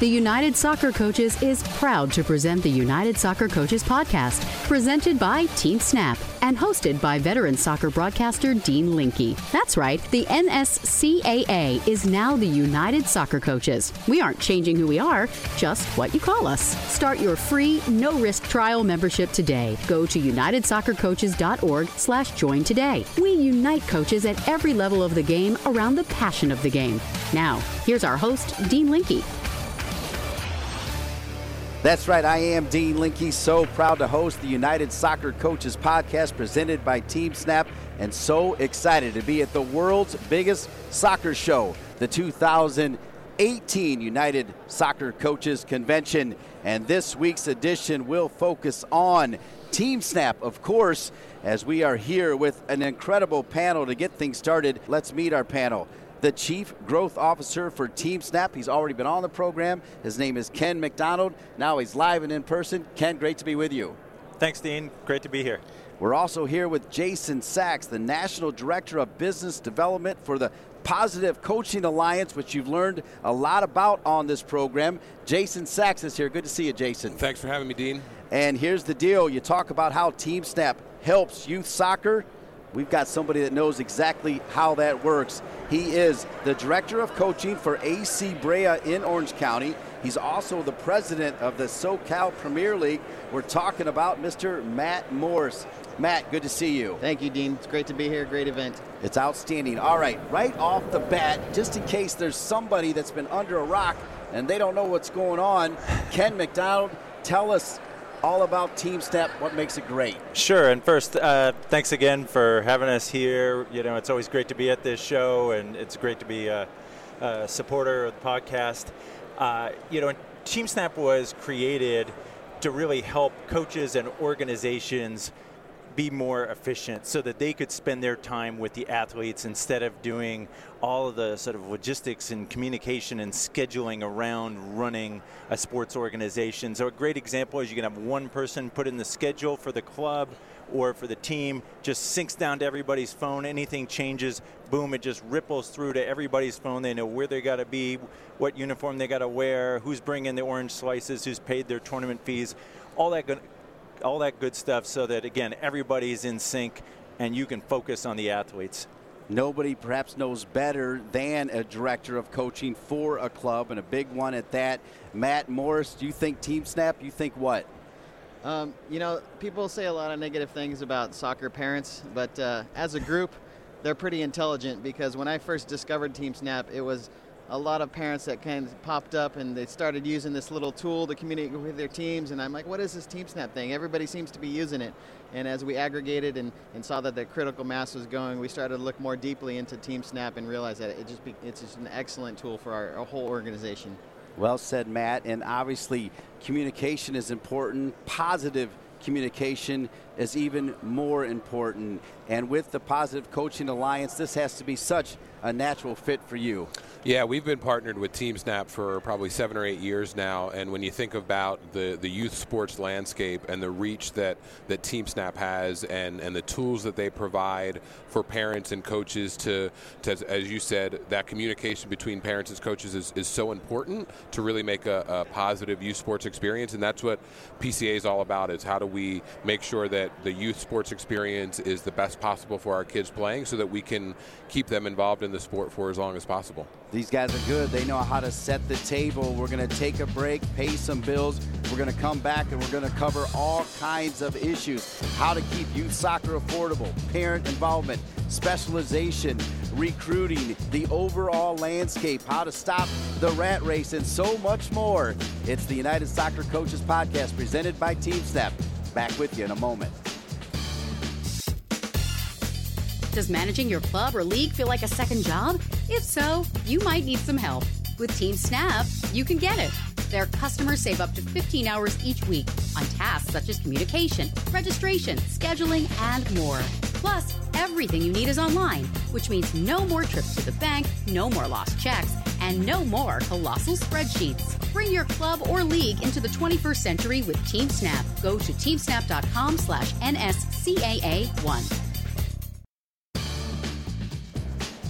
The United Soccer Coaches is proud to present the United Soccer Coaches podcast, presented by Team Snap and hosted by veteran soccer broadcaster Dean Linke. That's right, the NSCAA is now the United Soccer Coaches. We aren't changing who we are, just what you call us. Start your free, no-risk trial membership today. Go to unitedsoccercoaches.org slash join today. We unite coaches at every level of the game around the passion of the game. Now, here's our host, Dean Linke. That's right. I am Dean Linke. So proud to host the United Soccer Coaches podcast presented by Team Snap, and so excited to be at the world's biggest soccer show, the 2018 United Soccer Coaches Convention. And this week's edition will focus on Team Snap, of course, as we are here with an incredible panel to get things started. Let's meet our panel the Chief Growth Officer for Team Snap. He's already been on the program. His name is Ken McDonald. Now he's live and in person. Ken, great to be with you. Thanks, Dean. Great to be here. We're also here with Jason Sachs, the National Director of Business Development for the Positive Coaching Alliance, which you've learned a lot about on this program. Jason Sachs is here. Good to see you, Jason. Thanks for having me, Dean. And here's the deal you talk about how Team Snap helps youth soccer We've got somebody that knows exactly how that works. He is the director of coaching for AC Brea in Orange County. He's also the president of the SoCal Premier League. We're talking about Mr. Matt Morris. Matt, good to see you. Thank you, Dean. It's great to be here. Great event. It's outstanding. All right, right off the bat, just in case there's somebody that's been under a rock and they don't know what's going on, Ken McDonald, tell us all about Team Snap, what makes it great. Sure, and first, uh, thanks again for having us here. You know, it's always great to be at this show, and it's great to be a, a supporter of the podcast. Uh, you know, Team Snap was created to really help coaches and organizations – be more efficient so that they could spend their time with the athletes instead of doing all of the sort of logistics and communication and scheduling around running a sports organization. So a great example is you can have one person put in the schedule for the club or for the team, just syncs down to everybody's phone. Anything changes, boom, it just ripples through to everybody's phone. They know where they got to be, what uniform they got to wear, who's bringing the orange slices, who's paid their tournament fees. All that all that good stuff so that, again, everybody's in sync and you can focus on the athletes. Nobody perhaps knows better than a director of coaching for a club and a big one at that. Matt Morris, do you think Team Snap? You think what? Um, you know, people say a lot of negative things about soccer parents, but uh, as a group, they're pretty intelligent because when I first discovered Team Snap, it was a lot of parents that kind of popped up and they started using this little tool to communicate with their teams. And I'm like, what is this Team Snap thing? Everybody seems to be using it. And as we aggregated and, and saw that the critical mass was going, we started to look more deeply into Team Snap and realized that it just be, it's just an excellent tool for our, our whole organization. Well said, Matt. And obviously, communication is important. Positive communication is even more important. And with the Positive Coaching Alliance, this has to be such a natural fit for you. Yeah, we've been partnered with TeamSnap for probably seven or eight years now, and when you think about the, the youth sports landscape and the reach that, that Team Snap has and, and the tools that they provide for parents and coaches to, to as you said, that communication between parents and coaches is, is so important to really make a, a positive youth sports experience, and that's what PCA is all about, is how do we make sure that the youth sports experience is the best possible for our kids playing so that we can keep them involved in the sport for as long as possible. These guys are good. They know how to set the table. We're going to take a break, pay some bills. We're going to come back and we're going to cover all kinds of issues. How to keep youth soccer affordable, parent involvement, specialization, recruiting, the overall landscape, how to stop the rat race, and so much more. It's the United Soccer Coaches Podcast presented by Team Snap. Back with you in a moment. Does managing your club or league feel like a second job? If so, you might need some help. With Team Snap, you can get it. Their customers save up to 15 hours each week on tasks such as communication, registration, scheduling, and more. Plus, everything you need is online, which means no more trips to the bank, no more lost checks, and no more colossal spreadsheets. Bring your club or league into the 21st century with TeamSnap. Go to teamsnap.com slash NSCAA1.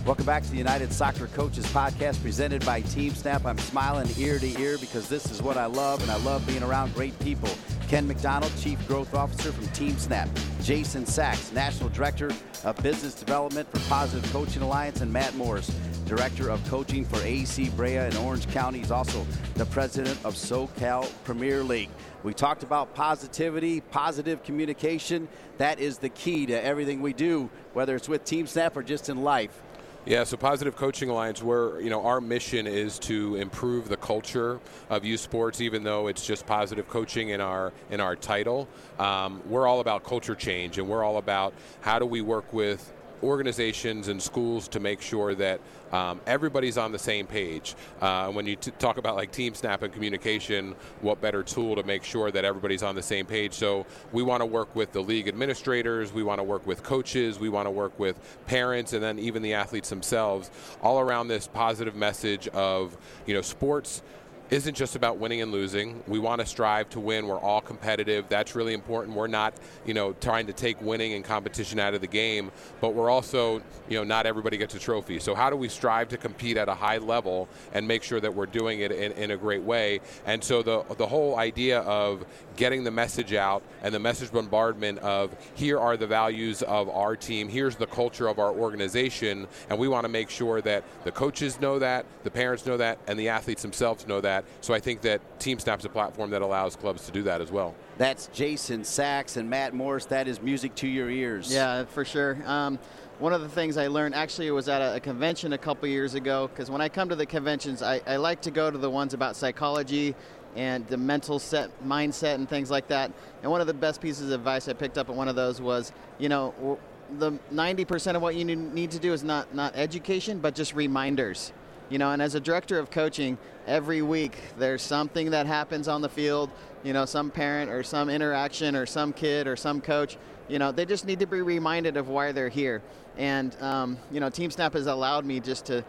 Welcome back to the United Soccer Coaches Podcast presented by Team Snap. I'm smiling ear to ear because this is what I love, and I love being around great people. Ken McDonald, Chief Growth Officer from Team Snap. Jason Sachs, National Director of Business Development for Positive Coaching Alliance, and Matt Morris, Director of Coaching for AC Brea in Orange County. He's also the President of SoCal Premier League. We talked about positivity, positive communication. That is the key to everything we do, whether it's with Team Snap or just in life. Yeah, so Positive Coaching Alliance, we're, you know, our mission is to improve the culture of youth sports, even though it's just positive coaching in our in our title. Um, we're all about culture change, and we're all about how do we work with organizations and schools to make sure that um, everybody's on the same page. Uh, when you t- talk about like team snap and communication, what better tool to make sure that everybody's on the same page? So we want to work with the league administrators, we want to work with coaches, we want to work with parents, and then even the athletes themselves, all around this positive message of you know sports isn't just about winning and losing. We want to strive to win. We're all competitive. That's really important. We're not, you know, trying to take winning and competition out of the game, but we're also, you know, not everybody gets a trophy. So how do we strive to compete at a high level and make sure that we're doing it in, in a great way? And so the the whole idea of getting the message out and the message bombardment of here are the values of our team, here's the culture of our organization, and we want to make sure that the coaches know that, the parents know that, and the athletes themselves know that. So I think that Team Snap's a platform that allows clubs to do that as well. That's Jason Sachs and Matt Morris. That is music to your ears. Yeah, for sure. Um, one of the things I learned actually it was at a, a convention a couple years ago because when I come to the conventions, I, I like to go to the ones about psychology and the mental set mindset and things like that. And one of the best pieces of advice I picked up at one of those was, you know, the 90% of what you need to do is not not education, but just reminders. You know, and as a director of coaching, every week there's something that happens on the field. You know, some parent or some interaction or some kid or some coach. You know, they just need to be reminded of why they're here. And um, you know, Team Snap has allowed me just to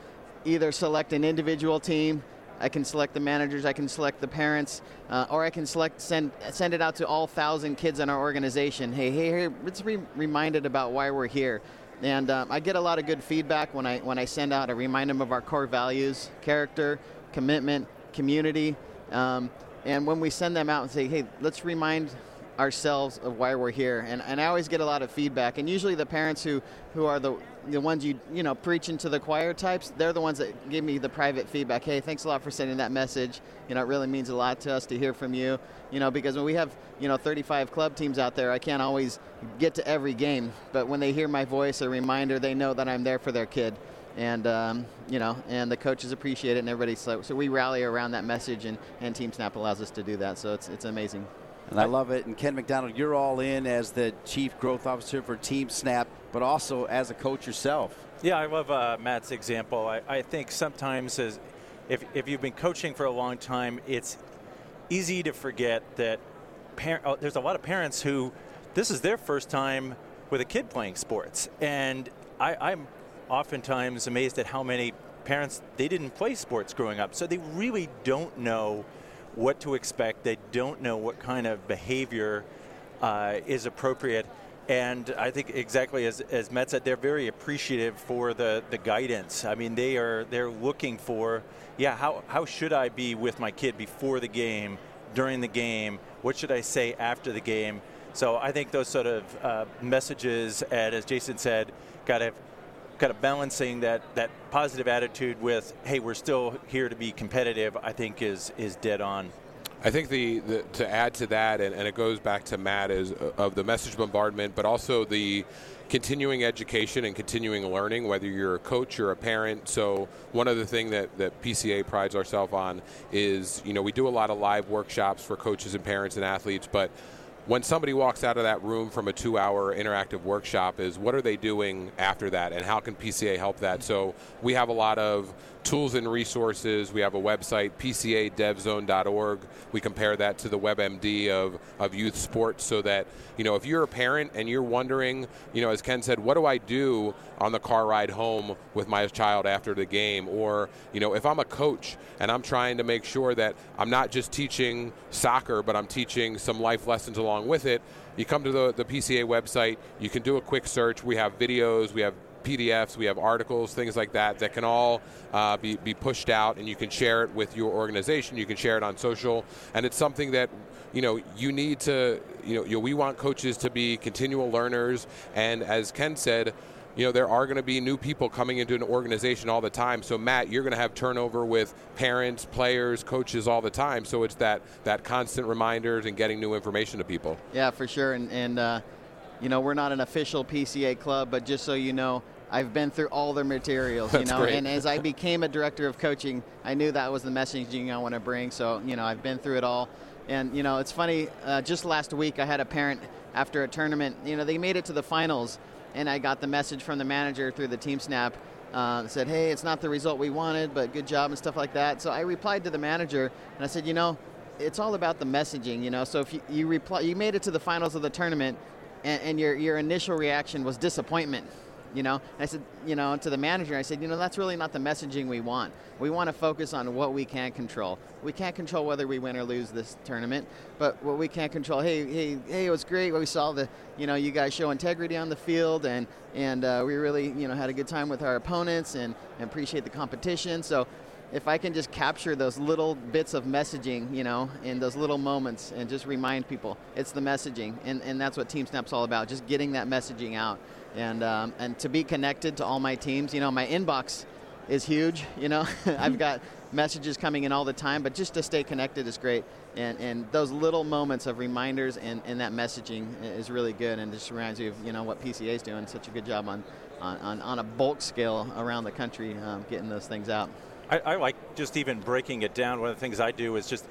either select an individual team I can select the managers, I can select the parents, uh, or I can select send send it out to all thousand kids in our organization. Hey, hey, hey let's be reminded about why we're here. And um, I get a lot of good feedback when I when I send out. I remind them of our core values: character, commitment, community. Um, and when we send them out and say, hey, let's remind ourselves of why we're here. And, and I always get a lot of feedback. And usually the parents who, who are the, the ones you, you know, preaching to the choir types, they're the ones that give me the private feedback. Hey, thanks a lot for sending that message. You know, it really means a lot to us to hear from you. You know, because when we have, you know, 35 club teams out there, I can't always get to every game. But when they hear my voice, a reminder, they know that I'm there for their kid and um, you know, and the coaches appreciate it, and everybody. So, so we rally around that message, and, and Team Snap allows us to do that. So it's it's amazing. And I love it. And Ken McDonald, you're all in as the chief growth officer for Team Snap, but also as a coach yourself. Yeah, I love uh, Matt's example. I, I think sometimes as if, if you've been coaching for a long time, it's easy to forget that par- oh, there's a lot of parents who this is their first time with a kid playing sports. And I, I'm oftentimes amazed at how many parents, they didn't play sports growing up. So they really don't know – what to expect. They don't know what kind of behavior uh, is appropriate. And I think exactly as, as Matt said, they're very appreciative for the, the guidance. I mean, they are they're looking for, yeah, how, how should I be with my kid before the game, during the game? What should I say after the game? So I think those sort of uh, messages, and as Jason said, got to kind of balancing that, that positive attitude with, hey, we're still here to be competitive, I think is, is dead on. I think the, the, to add to that, and, and, it goes back to Matt, is uh, of the message bombardment, but also the continuing education and continuing learning, whether you're a coach or a parent. So one of the things that, that PCA prides ourselves on is, you know, we do a lot of live workshops for coaches and parents and athletes, but when somebody walks out of that room from a two hour interactive workshop is what are they doing after that and how can PCA help that? So we have a lot of tools and resources. We have a website, pcadevzone.org. We compare that to the WebMD of, of youth sports so that, you know, if you're a parent and you're wondering, you know, as Ken said, what do I do on the car ride home with my child after the game? Or, you know, if I'm a coach and I'm trying to make sure that I'm not just teaching soccer, but I'm teaching some life lessons along with it, you come to the, the PCA website, you can do a quick search. We have videos, we have PDFs, we have articles, things like that that can all uh, be, be pushed out and you can share it with your organization. You can share it on social. And it's something that you know you need to you know, you we want coaches to be continual learners and as Ken said you know, there are going to be new people coming into an organization all the time. So, Matt, you're going to have turnover with parents, players, coaches all the time. So it's that that constant reminders and getting new information to people. Yeah, for sure. And, and uh, you know, we're not an official PCA club, but just so you know, I've been through all their materials, you know, great. and as I became a director of coaching, I knew that was the messaging I want to bring. So, you know, I've been through it all. And, you know, it's funny, uh, just last week I had a parent after a tournament, you know, they made it to the finals and I got the message from the manager through the team snap. Uh, said, "Hey, it's not the result we wanted, but good job and stuff like that." So I replied to the manager and I said, "You know, it's all about the messaging. You know, so if you, you reply, you made it to the finals of the tournament, and, and your your initial reaction was disappointment you know? And i said you know to the manager i said you know that's really not the messaging we want. We want to focus on what we can control. We can't control whether we win or lose this tournament but what we can't control hey hey hey it was great. We saw the you know you guys show integrity on the field and and uh, we really you know had a good time with our opponents and, and appreciate the competition. So if I can just capture those little bits of messaging, you know, in those little moments and just remind people, it's the messaging. And, and that's what Team Snap's all about, just getting that messaging out and um, and to be connected to all my teams. You know, my inbox is huge. You know, I've got messages coming in all the time, but just to stay connected is great. And and those little moments of reminders and, and that messaging is really good, and just reminds you of you know what PCA is doing such a good job on on, on a bulk scale around the country, um, getting those things out. I, I like just even breaking it down. One of the things I do is just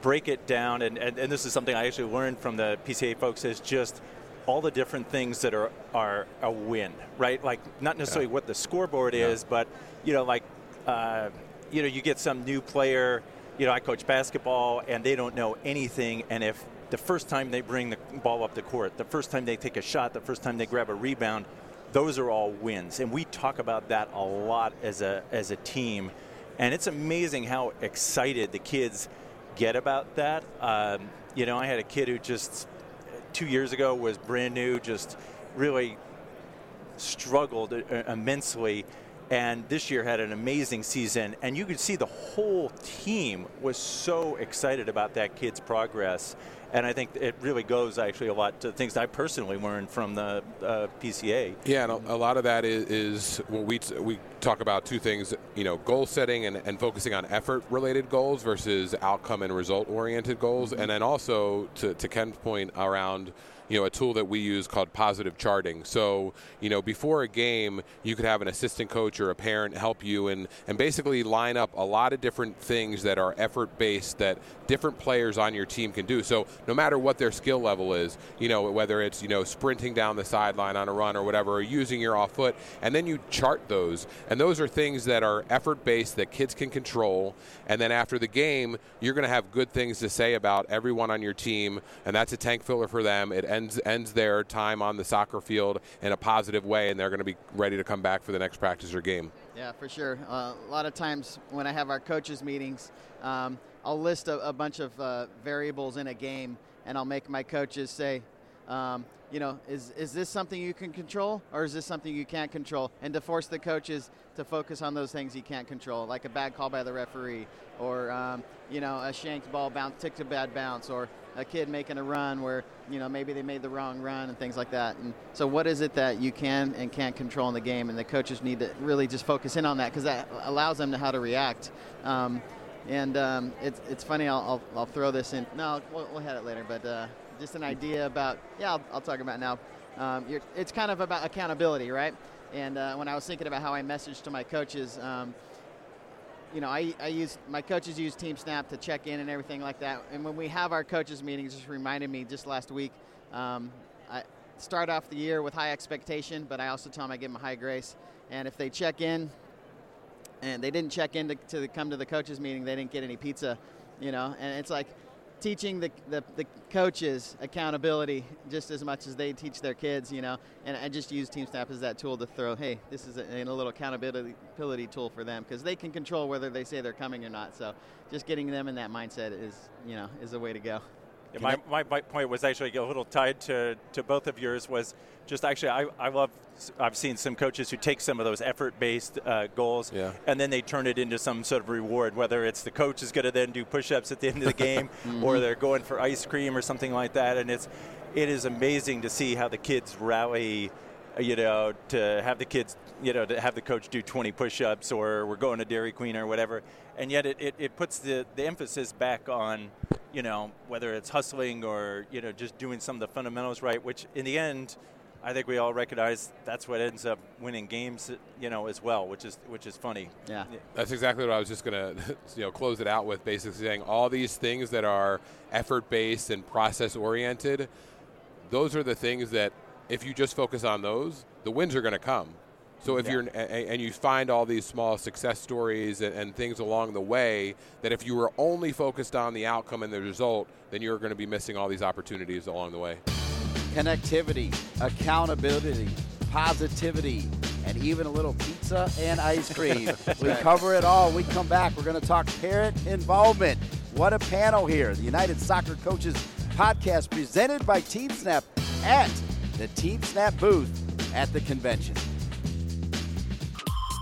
break it down, and, and, and this is something I actually learned from the PCA folks is just all the different things that are are a win, right? Like not necessarily yeah. what the scoreboard yeah. is, but you know, like uh, you know, you get some new player. You know, I coach basketball, and they don't know anything, and if the first time they bring the ball up the court, the first time they take a shot, the first time they grab a rebound, those are all wins, and we talk about that a lot as a as a team, and it's amazing how excited the kids get about that. Um, you know, I had a kid who just two years ago was brand new, just really struggled uh, immensely. And this year had an amazing season, and you could see the whole team was so excited about that kid's progress. And I think it really goes actually a lot to things I personally learned from the uh, PCA. Yeah, and a, a, lot of that is, is we we talk about two things, you know, goal setting and, and focusing on effort related goals versus outcome and result oriented goals. Mm-hmm. And then also to, to Ken's point around you know a tool that we use called positive charting. So you know before a game, you could have an assistant coach or a parent help you and and basically line up a lot of different things that are effort based that different players on your team can do. So no matter what their skill level is, you know whether it's you know sprinting down the sideline on a run or whatever, or using your off foot, and then you chart those, and those are things that are effort based that kids can control. And then after the game, you're going to have good things to say about everyone on your team, and that's a tank filler for them. It ends ends ends their time on the soccer field in a positive way, and they're going to be ready to come back for the next practice or game. Yeah, for sure. Uh, a lot of times when I have our coaches meetings, um, I'll list a, a bunch of uh, variables in a game, and I'll make my coaches say, um, you know, is, is this something you can control or is this something you can't control? And to force the coaches to focus on those things you can't control, like a bad call by the referee or, um, you know, a shanked ball bounce, ticked a bad bounce or a kid making a run where, you know, maybe they made the wrong run and things like that. And so what is it that you can and can't control in the game? And the coaches need to really just focus in on that because that allows them to how to react. Um, and um, it's, it's funny, I'll, I'll, I'll, throw this in. No, we'll, we'll hit it later, but uh, just an idea about, yeah, I'll, I'll talk about now. Um, it's kind of about accountability, right? And uh, when I was thinking about how I message to my coaches, um, you know, I, I use my coaches use Team Snap to check in and everything like that. And when we have our coaches meetings, just reminded me just last week. Um, I start off the year with high expectation, but I also tell them I give them a high grace. And if they check in, and they didn't check in to, to come to the coaches meeting, they didn't get any pizza, you know. And it's like teaching the, the, the, coaches accountability just as much as they teach their kids, you know. And I just use Team Snap as that tool to throw, hey, this is a, a little accountability tool for them because they can control whether they say they're coming or not. So just getting them in that mindset is, you know, is the way to go. My, my, my point was actually a little tied to, to both of yours was just actually I, I love I've seen some coaches who take some of those effort based uh, goals yeah. and then they turn it into some sort of reward whether it's the coach is going to then do push ups at the end of the game mm-hmm. or they're going for ice cream or something like that and it's it is amazing to see how the kids rally you know, to have the kids, you know, to have the coach do 20 push-ups or we're going to Dairy Queen or whatever. And yet it, it, it puts the, the emphasis back on, you know, whether it's hustling or, you know, just doing some of the fundamentals right, which in the end, I think we all recognize that's what ends up winning games, you know, as well, which is which is funny. Yeah, that's exactly what I was just going to, you know, close it out with, basically saying all these things that are effort based and process oriented. Those are the things that if you just focus on those, the wins are going to come. So if yeah. you're and you find all these small success stories and, things along the way, that if you were only focused on the outcome and the result, then you're going to be missing all these opportunities along the way. Connectivity, accountability, positivity, and even a little pizza and ice cream. we cover it all. We come back. We're going to talk parent involvement. What a panel here! The United Soccer Coaches podcast presented by TeamSnap at the Team Snap booth at the convention.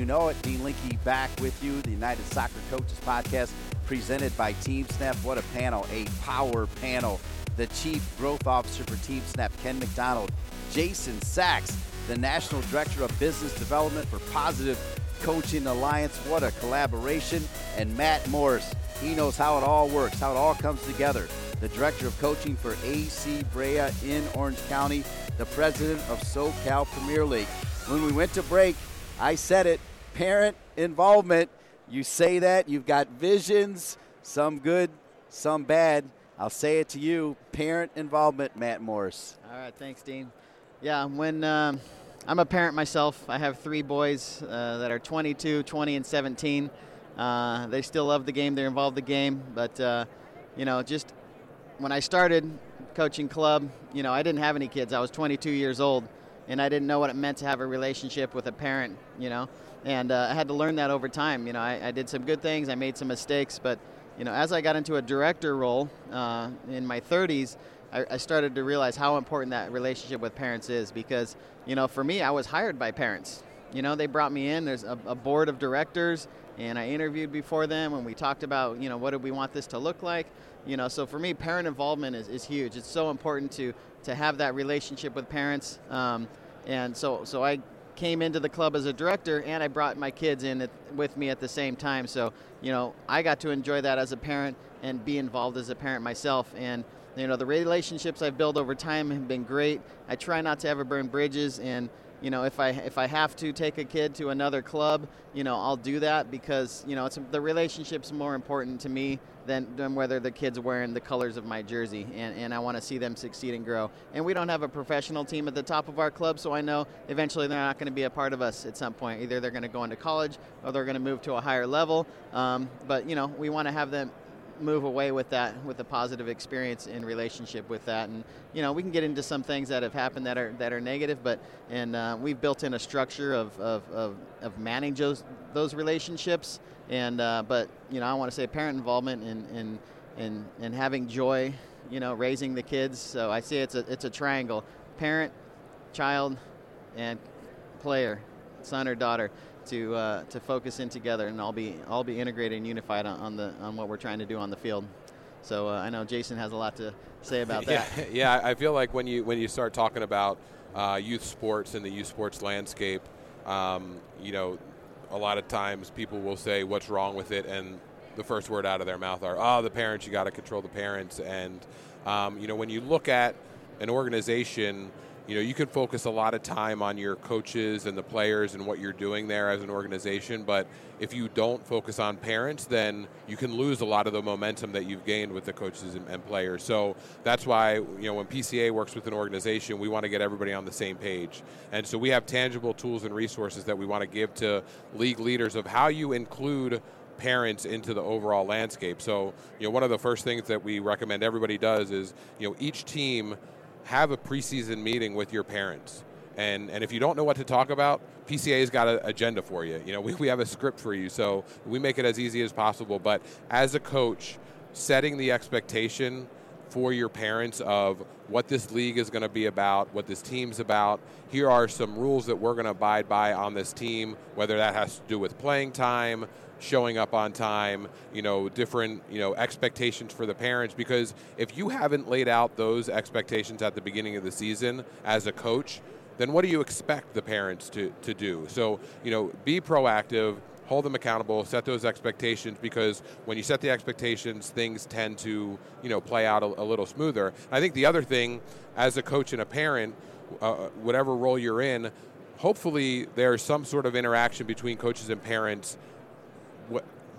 You know it. Dean Linke back with you, the United Soccer Coaches Podcast, presented by Team Snap. What a panel, a power panel. The Chief Growth Officer for Team Snap, Ken McDonald. Jason Sachs, the National Director of Business Development for Positive Coaching Alliance. What a collaboration. And Matt Morris, he knows how it all works, how it all comes together. The Director of Coaching for AC Brea in Orange County, the President of SoCal Premier League. When we went to break, I said it parent involvement. You say that, you've got visions, some good, some bad. I'll say it to you parent involvement, Matt Morris. All right, thanks, Dean. Yeah, when um, I'm a parent myself, I have three boys uh, that are 22, 20, and 17. Uh, they still love the game, they're involved in the game, but, uh, you know, just when I started coaching club, you know, I didn't have any kids. I was 22 years old and I didn't know what it meant to have a relationship with a parent, you know. And uh, I had to learn that over time. You know, I, I, did some good things, I made some mistakes, but you know, as I got into a director role uh, in my 30s, I, I, started to realize how important that relationship with parents is. Because you know, for me, I was hired by parents. You know, they brought me in. There's a, a board of directors, and I interviewed before them, and we talked about, you know, what do we want this to look like. You know, so for me, parent involvement is, is huge. It's so important to to have that relationship with parents. Um, and so, so I came into the club as a director and I brought my kids in at, with me at the same time. So, you know, I got to enjoy that as a parent and be involved as a parent myself. And, you know, the relationships I've built over time have been great. I try not to ever burn bridges and, you know, if I if I have to take a kid to another club, you know, I'll do that because you know it's the relationship's more important to me than, than whether the kid's wearing the colors of my jersey, and, and I want to see them succeed and grow. And we don't have a professional team at the top of our club, so I know eventually they're not going to be a part of us at some point. Either they're going to go into college or they're going to move to a higher level. Um, but you know, we want to have them move away with that with a positive experience in relationship with that. And you know we can get into some things that have happened that are that are negative but and uh, we've built in a structure of, of, of, of managing those those relationships. And uh, but you know I want to say parent involvement in in in, in having joy you know raising the kids. So I see it's a it's a triangle parent child and player son or daughter to uh, to focus in together, and all be all be integrated and unified on, on the on what we're trying to do on the field. So uh, I know Jason has a lot to say about that. yeah, yeah, I feel like when you when you start talking about uh, youth sports and the youth sports landscape, um, you know, a lot of times people will say, "What's wrong with it?" and the first word out of their mouth are, "Oh, the parents. You got to control the parents." And um, you know, when you look at an organization you know, you can focus a lot of time on your coaches and the players and what you're doing there as an organization, but if you don't focus on parents, then you can lose a lot of the momentum that you've gained with the coaches and, and players. So that's why, you know, when PCA works with an organization, we want to get everybody on the same page. And so we have tangible tools and resources that we want to give to league leaders of how you include parents into the overall landscape. So, you know, one of the first things that we recommend everybody does is, you know, each team have a preseason meeting with your parents. And, and if you don't know what to talk about, PCA's got an agenda for you. You know, we, we have a script for you, so we make it as easy as possible. But as a coach, setting the expectation for your parents of what this league is going to be about, what this team's about. Here are some rules that we're going to abide by on this team, whether that has to do with playing time, showing up on time, you know, different, you know, expectations for the parents because if you haven't laid out those expectations at the beginning of the season as a coach, then what do you expect the parents to, to do? So, you know, be proactive, hold them accountable, set those expectations because when you set the expectations, things tend to, you know, play out a, a little smoother. I think the other thing, as a coach and a parent, uh, whatever role you're in, hopefully there's some sort of interaction between coaches and parents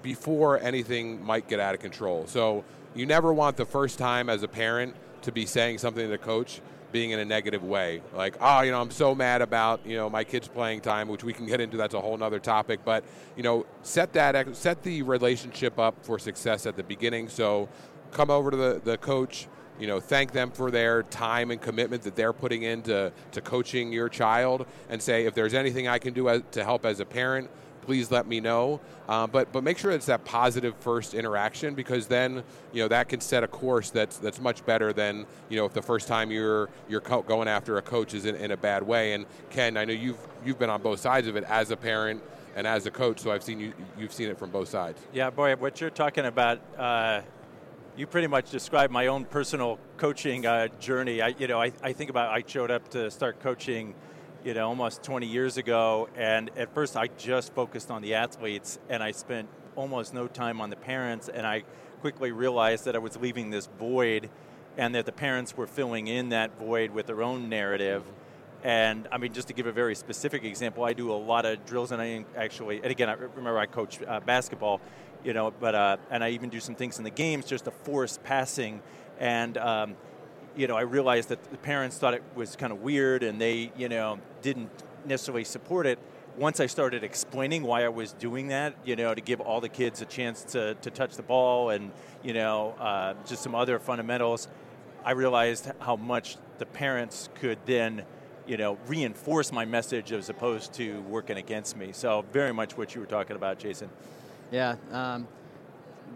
before anything might get out of control. So you never want the first time as a parent to be saying something to the coach being in a negative way. Like, oh, you know, I'm so mad about, you know, my kids playing time, which we can get into. That's a whole other topic. But, you know, set that, set the relationship up for success at the beginning. So come over to the, the coach, you know, thank them for their time and commitment that they're putting into to coaching your child and say, if there's anything I can do as, to help as a parent, please let me know. Uh, but but make sure it's that positive first interaction because then you know that can set a course that's that's much better than you know if the first time you're you're co- going after a coach is in, in a bad way. And Ken, I know you've you've been on both sides of it as a parent and as a coach, so I've seen you you've seen it from both sides. Yeah, boy, what you're talking about. Uh, you pretty much described my own personal coaching uh, journey. I, you know, I, I think about I showed up to start coaching you know, almost 20 years ago. And at first, I just focused on the athletes, and I spent almost no time on the parents. And I quickly realized that I was leaving this void, and that the parents were filling in that void with their own narrative. And I mean, just to give a very specific example, I do a lot of drills, and I actually, and again, I remember I coach uh, basketball, you know, but uh, and I even do some things in the games just to force passing, and um, you know, I realized that the parents thought it was kind of weird and they, you know, didn't necessarily support it. Once I started explaining why I was doing that, you know, to give all the kids a chance to, to touch the ball and, you know, uh, just some other fundamentals, I realized how much the parents could then, you know, reinforce my message as opposed to working against me. So, very much what you were talking about, Jason. Yeah. Um,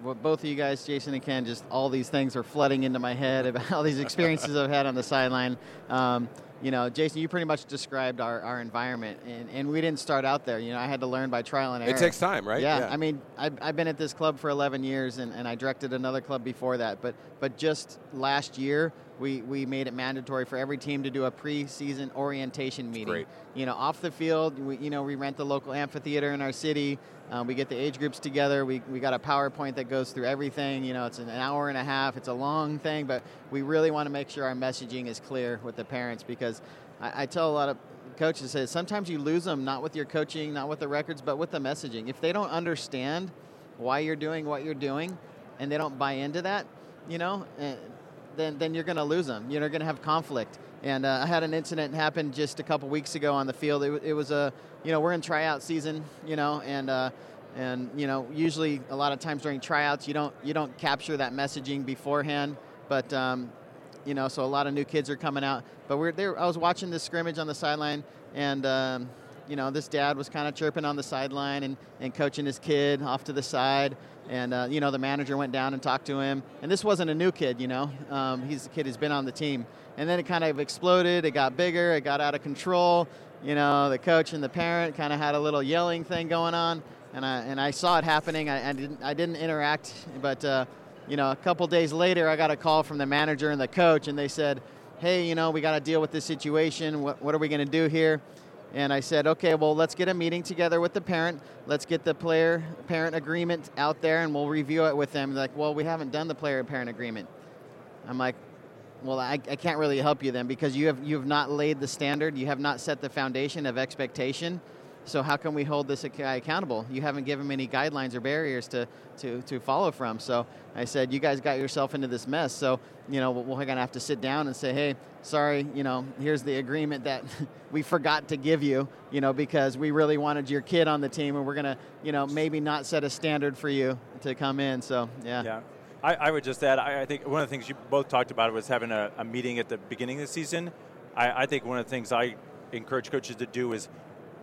what both of you guys, Jason and Ken, just all these things are flooding into my head about all these experiences I've had on the sideline. Um, you know, Jason, you pretty much described our, our environment, and, and we didn't start out there. You know, I had to learn by trial and error. It takes time, right? Yeah, yeah. I mean, I've, I've been at this club for 11 years, and, and I directed another club before that. But but just last year, we, we made it mandatory for every team to do a preseason orientation meeting. Great. You know, off the field, we, you know, we rent the local amphitheater in our city. Um, we get the age groups together. We, we got a PowerPoint that goes through everything. You know, it's an hour and a half. It's a long thing, but we really want to make sure our messaging is clear with the parents because I, I tell a lot of coaches that sometimes you lose them not with your coaching, not with the records, but with the messaging. If they don't understand why you're doing what you're doing, and they don't buy into that, you know, eh, then then you're going to lose them. You're going to have conflict. And uh, I had an incident happen just a couple weeks ago on the field. It, it, was a, you know, we're in tryout season, you know, and uh, and you know, usually a lot of times during tryouts, you don't you don't capture that messaging beforehand. But um, you know, so a lot of new kids are coming out. But we're there. I was watching this scrimmage on the sideline, and um, you know, this dad was kind of chirping on the sideline and, and coaching his kid off to the side. And uh, you know, the manager went down and talked to him. And this wasn't a new kid, you know. Um, he's a kid who's been on the team. And then it kind of exploded. It got bigger. It got out of control. You know, the coach and the parent kind of had a little yelling thing going on. And I and I saw it happening. I, I didn't I didn't interact, but. Uh, you know, a couple days later, I got a call from the manager and the coach, and they said, hey, you know, we got to deal with this situation. What, what are we going to do here? And I said, okay, well, let's get a meeting together with the parent. Let's get the player parent agreement out there and we'll review it with them. They're like, well, we haven't done the player parent agreement. I'm like, well, I, I can't really help you then because you have you have not laid the standard, you have not set the foundation of expectation. So how can we hold this guy accountable? You haven't given him any guidelines or barriers to, to, to follow from. So I said, you guys got yourself into this mess. So, you know, we're going to have to sit down and say, hey, sorry, you know, here's the agreement that we forgot to give you, you know, because we really wanted your kid on the team and we're going to, you know, maybe not set a standard for you to come in. So, yeah. Yeah. I, I would just add, I, I, think one of the things you both talked about was having a, a meeting at the beginning of the season. I, I think one of the things I encourage coaches to do is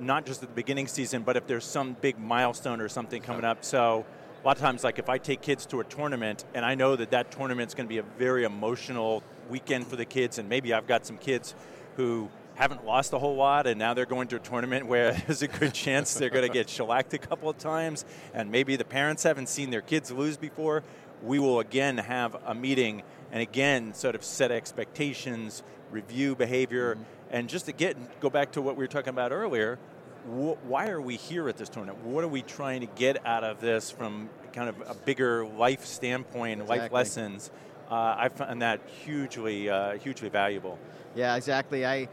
not just at the beginning season, but if there's some big milestone or something coming up. So a lot of times, like if I take kids to a tournament and I know that that tournament's going to be a very emotional weekend for the kids, and maybe I've got some kids who haven't lost a whole lot, and now they're going to a tournament where there's a good chance they're going to get shellacked a couple of times, and maybe the parents haven't seen their kids lose before. We will again have a meeting and again sort of set expectations, review behavior, mm-hmm. And just to get go back to what we were talking about earlier why are we here at this tournament? What are we trying to get out of this from kind of a bigger life standpoint, exactly. life lessons? Uh, I find that hugely, uh, hugely valuable. Yeah, exactly. I,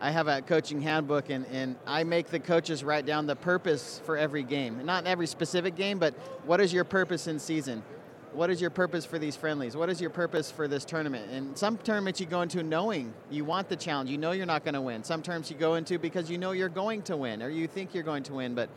I have a coaching handbook, and, and I make the coaches write down the purpose for every game. Not in every specific game, but what is your purpose in season? What is your purpose for these friendlies? What is your purpose for this tournament? And some tournaments you go into knowing you want the challenge, you know you're not going to win. Some tournaments you go into because you know you're going to win or you think you're going to win. But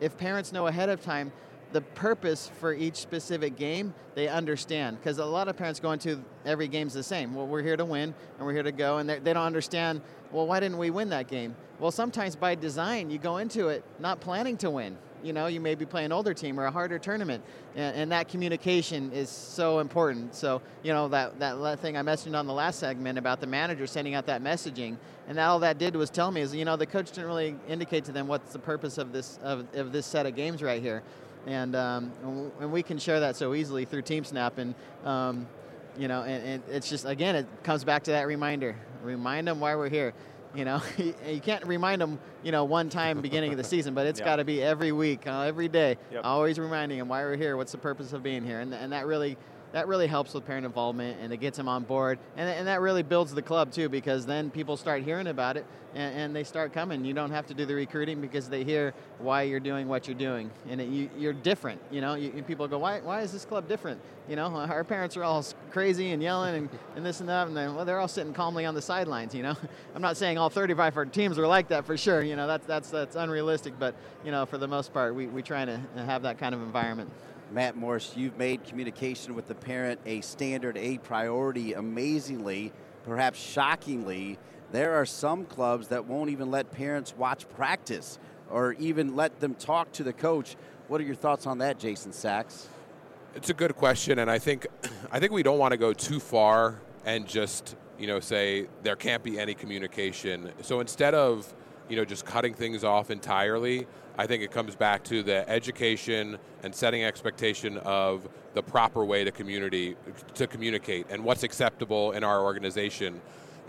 if parents know ahead of time the purpose for each specific game, they understand. Because a lot of parents go into every game's the same. Well, we're here to win and we're here to go, and they don't understand. Well, why didn't we win that game? Well, sometimes by design, you go into it not planning to win you know, you may be playing an older team or a harder tournament, and, and, that communication is so important. So, you know, that, that thing I mentioned on the last segment about the manager sending out that messaging, and that all that did was tell me is, you know, the coach didn't really indicate to them what's the purpose of this of, of this set of games right here, and um, and we can share that so easily through TeamSnap, and um, you know, and, and it's just again, it comes back to that reminder. Remind them why we're here. You know, you can't remind them, you know, one time beginning of the season, but it's got to be every week, uh, every day, yep. always reminding them why we're here, what's the purpose of being here, and, and that really that really helps with parent involvement and it gets them on board. And, and that really builds the club too because then people start hearing about it and, and they start coming. You don't have to do the recruiting because they hear why you're doing what you're doing. And it, you, are different, you know. You, people go, why, why is this club different? You know, our parents are all crazy and yelling and, and this and that. And then, well, they're all sitting calmly on the sidelines, you know. I'm not saying all 35 of our teams are like that for sure. You know, that's, that's, that's unrealistic. But, you know, for the most part, we, we try to have that kind of environment. Matt Morris, you've made communication with the parent a standard, a priority. Amazingly, perhaps shockingly, there are some clubs that won't even let parents watch practice or even let them talk to the coach. What are your thoughts on that, Jason Sachs? It's a good question, and I think I think we don't want to go too far and just you know say there can't be any communication. So instead of you know just cutting things off entirely, I think it comes back to the education and setting expectation of the proper way to community to communicate and what's acceptable in our organization.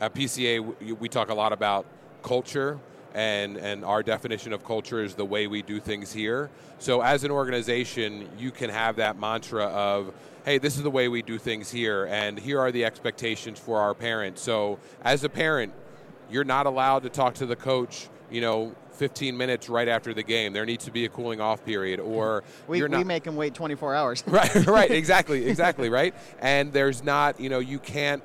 At PCA, we talk a lot about culture and and our definition of culture is the way we do things here. So as an organization, you can have that mantra of hey, this is the way we do things here and here are the expectations for our parents. So as a parent, you're not allowed to talk to the coach, you know, 15 minutes right after the game. There needs to be a cooling off period, or we, we make them wait 24 hours. right, right, exactly, exactly, right. And there's not, you know, you can't.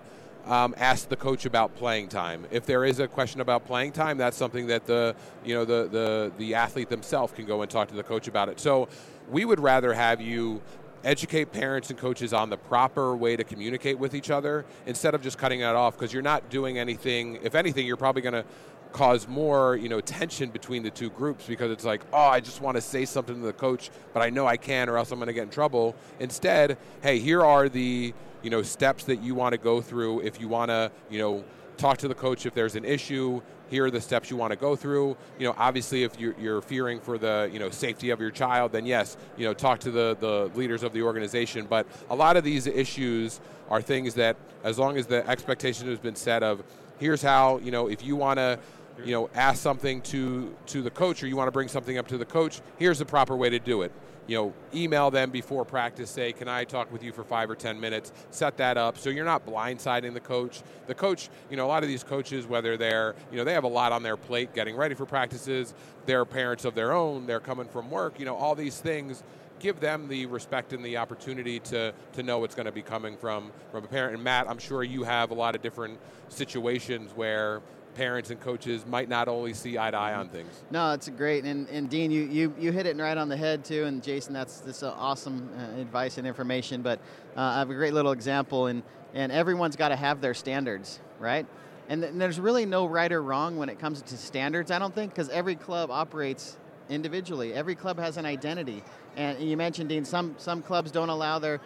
Um, ask the coach about playing time. If there is a question about playing time, that's something that the you know the the the athlete themselves can go and talk to the coach about it. So we would rather have you educate parents and coaches on the proper way to communicate with each other instead of just cutting it off because you're not doing anything. If anything, you're probably going to cause more you know tension between the two groups because it's like oh I just want to say something to the coach but I know I can or else I'm going to get in trouble. Instead hey here are the you know steps that you want to go through if you want to you know talk to the coach if there's an issue. Here are the steps you want to go through. You know obviously if you're, you're fearing for the you know safety of your child then yes you know talk to the, the leaders of the organization. But a lot of these issues are things that as long as the expectation has been set of here's how you know if you want to you know, ask something to to the coach or you want to bring something up to the coach, here's the proper way to do it. you know, email them before practice. Say, can I talk with you for five or ten minutes? Set that up so you're not blindsiding the coach. The coach, you know, a lot of these coaches, whether they're, you know, they have a lot on their plate, getting ready for practices. They're parents of their own. They're coming from work. You know, all these things give them the respect and the opportunity to to know what's going to be coming from from a parent. And Matt, I'm sure you have a lot of different situations where parents and coaches might not always see eye to eye on things. No, it's great, and, and Dean, you, you, you hit it right on the head too, and Jason, that's that's awesome uh, advice and information. But uh, I have a great little example, and and everyone's got to have their standards, right? And, th- and there's really no right or wrong when it comes to standards. I don't think because every club operates individually. Every club has an identity, and you mentioned Dean. Some some clubs don't allow their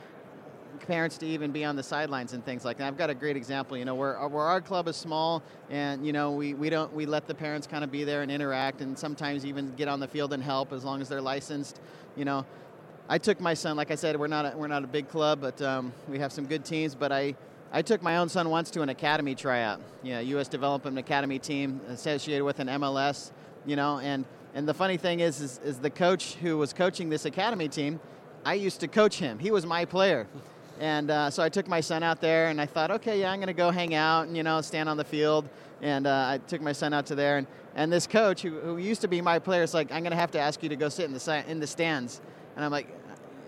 parents to even be on the sidelines and things like that. I've got a great example. You know, where, where our club is small, and you know, we, we don't we let the parents kind of be there and interact, and sometimes even get on the field and help as long as they're licensed. You know, I took my son. Like I said, we're not a, we're not a big club, but um, we have some good teams. But I. I took my own son once to an academy tryout, you know, U.S. Development Academy team associated with an MLS, you know, and, and the funny thing is, is, is the coach who was coaching this academy team, I used to coach him. He was my player. And uh, so I took my son out there, and I thought, okay, yeah, I'm going to go hang out and you know stand on the field. And uh, I took my son out to there, and, and this coach who, who used to be my player is like, I'm going to have to ask you to go sit in the in the stands. And I'm like,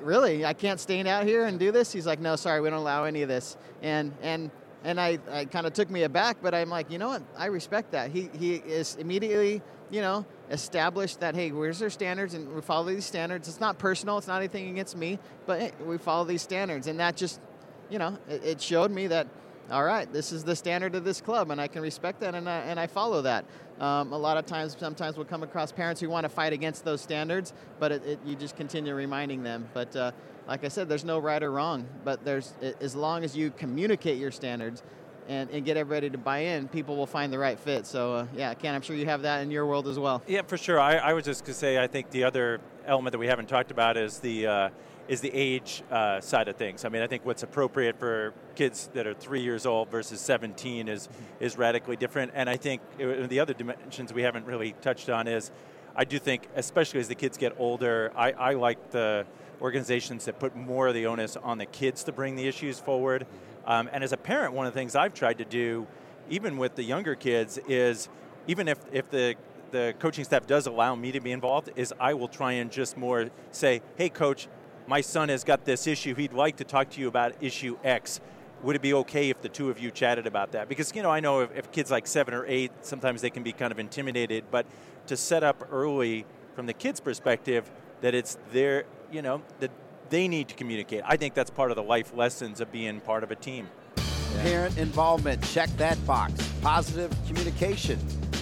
really? I can't stand out here and do this? He's like, no, sorry, we don't allow any of this. And and and I, I kind of took me aback, but I'm like, you know what? I respect that. He he is immediately, you know, establish that hey, where's their standards, and we follow these standards. It's not personal. It's not anything against me, but hey, we follow these standards, and that just, you know, it, it, showed me that. All right, this is the standard of this club, and I can respect that, and I, and I follow that. Um, a lot of times, sometimes we'll come across parents who want to fight against those standards, but it, it, you just continue reminding them. But uh, like I said, there's no right or wrong, but there's as long as you communicate your standards, and, and get everybody to buy in, people will find the right fit. So, uh, yeah, Ken, I'm sure you have that in your world as well. Yeah, for sure. I, I was just going to say, I think the other element that we haven't talked about is the uh, is the age uh, side of things. I mean, I think what's appropriate for kids that are three years old versus 17 is is radically different. And I think uh, the other dimensions we haven't really touched on is, I do think, especially as the kids get older, I, I like the organizations that put more of the onus on the kids to bring the issues forward. Um, and as a parent, one of the things I've tried to do, even with the younger kids, is even if, if the the coaching staff does allow me to be involved, is I will try and just more say, hey, coach, my son has got this issue. He'd like to talk to you about issue X. Would it be okay if the two of you chatted about that? Because, you know, I know if, if kids like seven or eight, sometimes they can be kind of intimidated, but to set up early from the kids' perspective that it's their, you know, that they need to communicate. I think that's part of the life lessons of being part of a team. Yeah. Parent involvement, check that box. Positive communication,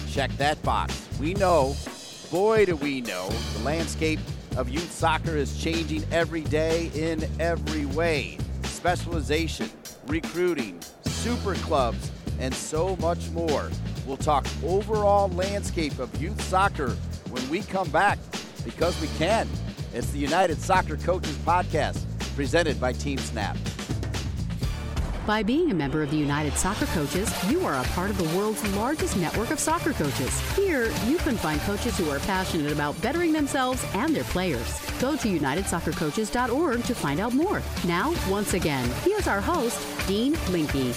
check that box. We know, boy, do we know, the landscape of youth soccer is changing every day in every way. Specialization, recruiting, super clubs, and so much more. We'll talk overall landscape of youth soccer when we come back because we can. It's the United Soccer Coaches Podcast, presented by Team Snap. By being a member of the United Soccer Coaches, you are a part of the world's largest network of soccer coaches. Here, you can find coaches who are passionate about bettering themselves and their players. Go to unitedsoccercoaches.org to find out more. Now, once again, here's our host, Dean Linke.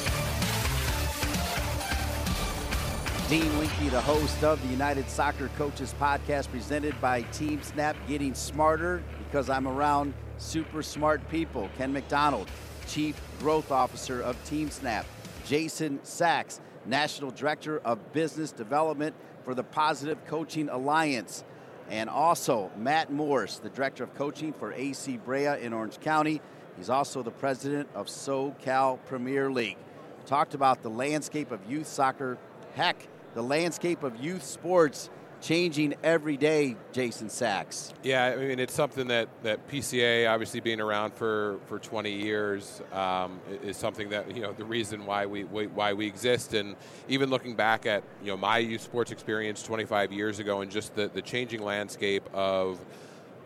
Dean Linke, the host of the United Soccer Coaches podcast presented by Team Snap, getting smarter because I'm around super smart people. Ken McDonald, Chief Growth Officer of Team Snap. Jason Sachs, National Director of Business Development for the Positive Coaching Alliance. And also Matt Morris, the Director of Coaching for AC Brea in Orange County. He's also the President of SoCal Premier League. Talked about the landscape of youth soccer. Heck, the landscape of youth sports changing every day, Jason Sachs. Yeah, I mean, it's something that, that PCA, obviously being around for, for 20 years, um, is something that, you know, the reason why we, why we exist. And even looking back at, you know, my youth sports experience 25 years ago and just the, the changing landscape of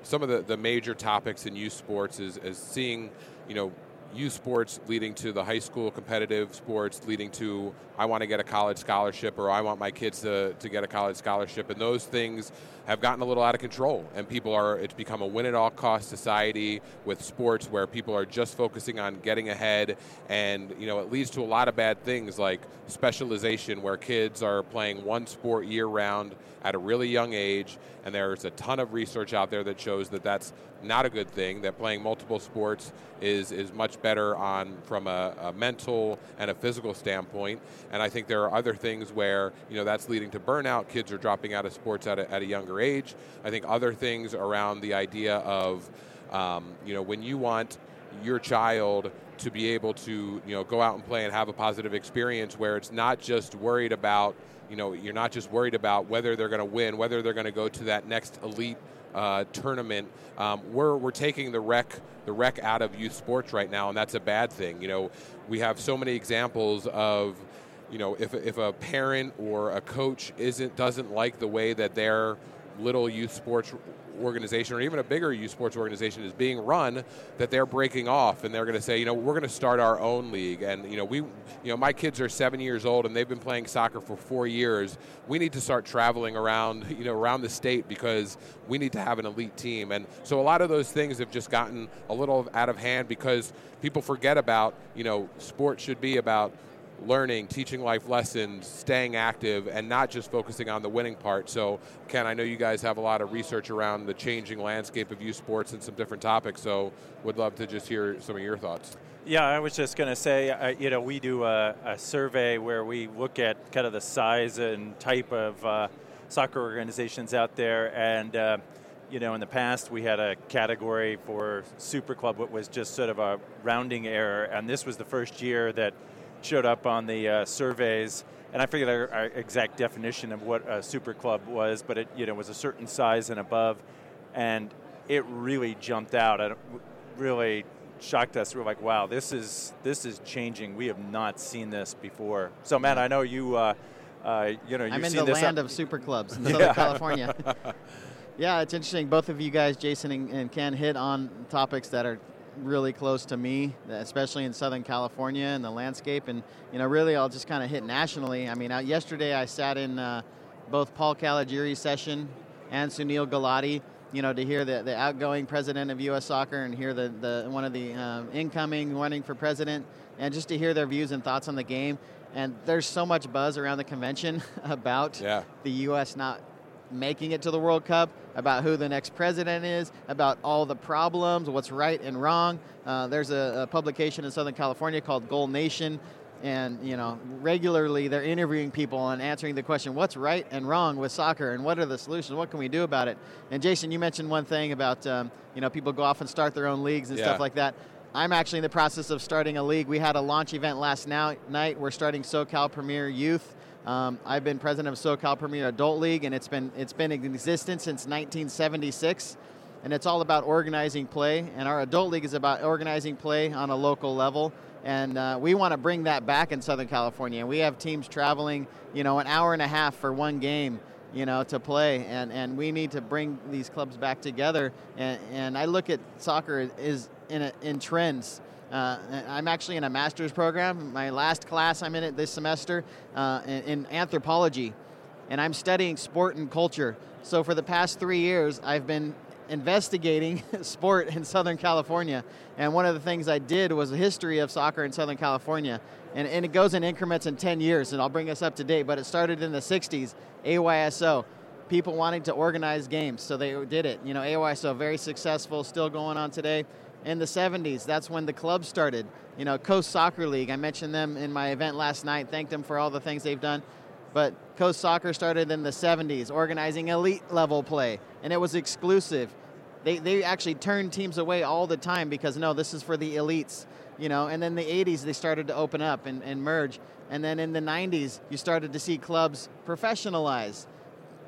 some of the, the major topics in youth sports is, is seeing, you know, youth sports leading to the high school competitive sports leading to I want to get a college scholarship or I want my kids to, to get a college scholarship. And those things have gotten a little out of control. And people are it's become a win at all cost society with sports where people are just focusing on getting ahead. And you know it leads to a lot of bad things like specialization where kids are playing one sport year round at a really young age. And there's a ton of research out there that shows that that's not a good thing that playing multiple sports is is much better on from a, a mental and a physical standpoint and I think there are other things where you know that's leading to burnout kids are dropping out of sports at a, at a younger age. I think other things around the idea of, um, you know, when you want your child to be able to, you know, go out and play and have a positive experience where it's not just worried about, you know, you're not just worried about whether they're going to win, whether they're going to go to that next elite uh, tournament. Um, we're, we're taking the rec the rec out of youth sports right now, and that's a bad thing. You know, we have so many examples of, you know, if, if a parent or a coach isn't doesn't like the way that their little youth sports organization or even a bigger youth sports organization is being run that they're breaking off and they're going to say you know we're going to start our own league. And you know we you know my kids are 7 years old and they've been playing soccer for 4 years. We need to start traveling around you know around the state because we need to have an elite team. And so a lot of those things have just gotten a little out of hand because people forget about you know sports should be about learning, teaching life lessons, staying active, and not just focusing on the winning part. So, Ken, I know you guys have a lot of research around the changing landscape of youth sports and some different topics. So, would love to just hear some of your thoughts. Yeah, I was just going to say, uh, you know, we do a, a, survey where we look at kind of the size and type of uh, soccer organizations out there, and uh, you know, in the past we had a category for Super Club, what was just sort of a rounding error, and this was the first year that showed up on the uh, surveys, and I forget our, our, exact definition of what a super club was, but it you know was a certain size and above, and it really jumped out. and really shocked us. We were like, "Wow, this is this is changing. We have not seen this before." So, man, I know you. Uh, uh, you know, I'm in the land up- of super clubs in Southern California. yeah, it's interesting. Both of you guys, Jason and, and Ken, hit on topics that are really close to me, especially in Southern California and the landscape. And you know, really, I'll just kind of hit nationally. I mean, yesterday I sat in uh, both Paul Caligiuri's session and Sunil Gulati. You know, to hear the, the outgoing president of U.S. Soccer and hear the, the one of the um, incoming running for president, and just to hear their views and thoughts on the game. And there's so much buzz around the convention about yeah. the U.S. not making it to the World Cup, about who the next president is, about all the problems, what's right and wrong. Uh, there's a, a, publication in Southern California called Goal Nation, and you know regularly they're interviewing people and answering the question, what's right and wrong with soccer, and what are the solutions? What can we do about it? And Jason, you mentioned one thing about um, you know people go off and start their own leagues and yeah. stuff like that. I'm actually in the process of starting a league. We had a launch event last night. We're starting SoCal Premier Youth. Um, I've been president of SoCal Premier Adult League, and it's been it's been in existence since 1976, and it's all about organizing play. And our adult league is about organizing play on a local level, and uh, we want to bring that back in Southern California. And we have teams traveling, you know, an hour and a half for one game, you know, to play, and and we need to bring these clubs back together. And and I look at soccer is in a, in trends uh, I'm actually in a master's program. My last class I'm in it this semester uh, in, in, anthropology, and I'm studying sport and culture. So for the past three years, I've been investigating sport in Southern California. And one of the things I did was a history of soccer in Southern California. And, and it goes in increments in 10 years, and I'll bring us up to date. But it started in the 60s, AYSO people wanting to organize games, so they did it. You know, AYSO very successful, still going on today in the 70s. That's when the club started. You know, Coast Soccer League, I mentioned them in my event last night, thanked them for all the things they've done. But Coast Soccer started in the 70s, organizing elite level play, and it was exclusive. They, they actually turned teams away all the time because, no, this is for the elites. You know, and then the 80s, they started to open up and, and merge. And then in the 90s, you started to see clubs professionalize,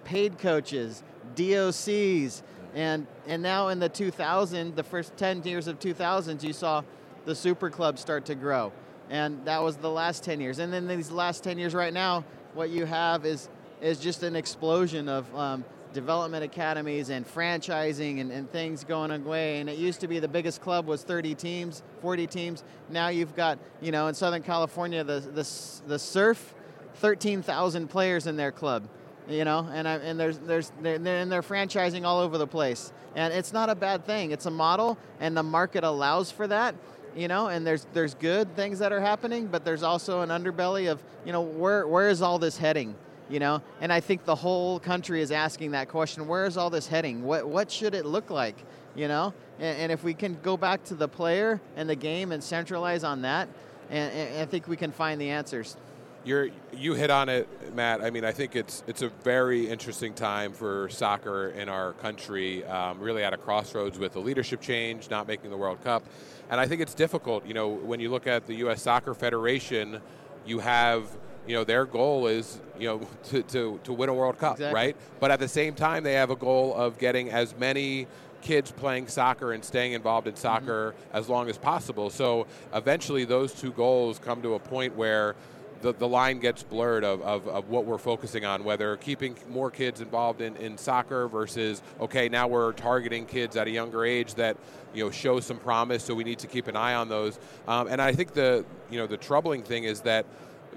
paid coaches, DOCs, and and now in the 2000, the first 10 years of 2000s, you saw the super clubs start to grow, and that was the last 10 years. And then these last 10 years, right now, what you have is is just an explosion of um, development academies and franchising and, and things going away. And it used to be the biggest club was 30 teams, 40 teams. Now you've got, you know, in Southern California, the, the, the surf, 13,000 players in their club you know, and I, and there's there's they're, and they're franchising all over the place, and it's not a bad thing. It's a model, and the market allows for that, you know. And there's there's good things that are happening, but there's also an underbelly of you know where where is all this heading, you know? And I think the whole country is asking that question: Where is all this heading? What what should it look like, you know? And, and if we can go back to the player and the game and centralize on that, and, and I think we can find the answers. You're, you hit on it, Matt. I mean, I think it's it's a very interesting time for soccer in our country. Um, really at a crossroads with the leadership change, not making the World Cup, and I think it's difficult. You know, when you look at the U.S. Soccer Federation, you have you know their goal is you know to, to, to win a World Cup, exactly. right? But at the same time, they have a goal of getting as many kids playing soccer and staying involved in soccer mm-hmm. as long as possible. So eventually, those two goals come to a point where the, the line gets blurred of, of, of, what we're focusing on, whether keeping more kids involved in, in soccer versus, okay, now we're targeting kids at a younger age that, you know, show some promise, so we need to keep an eye on those. Um, and I think the, you know, the troubling thing is that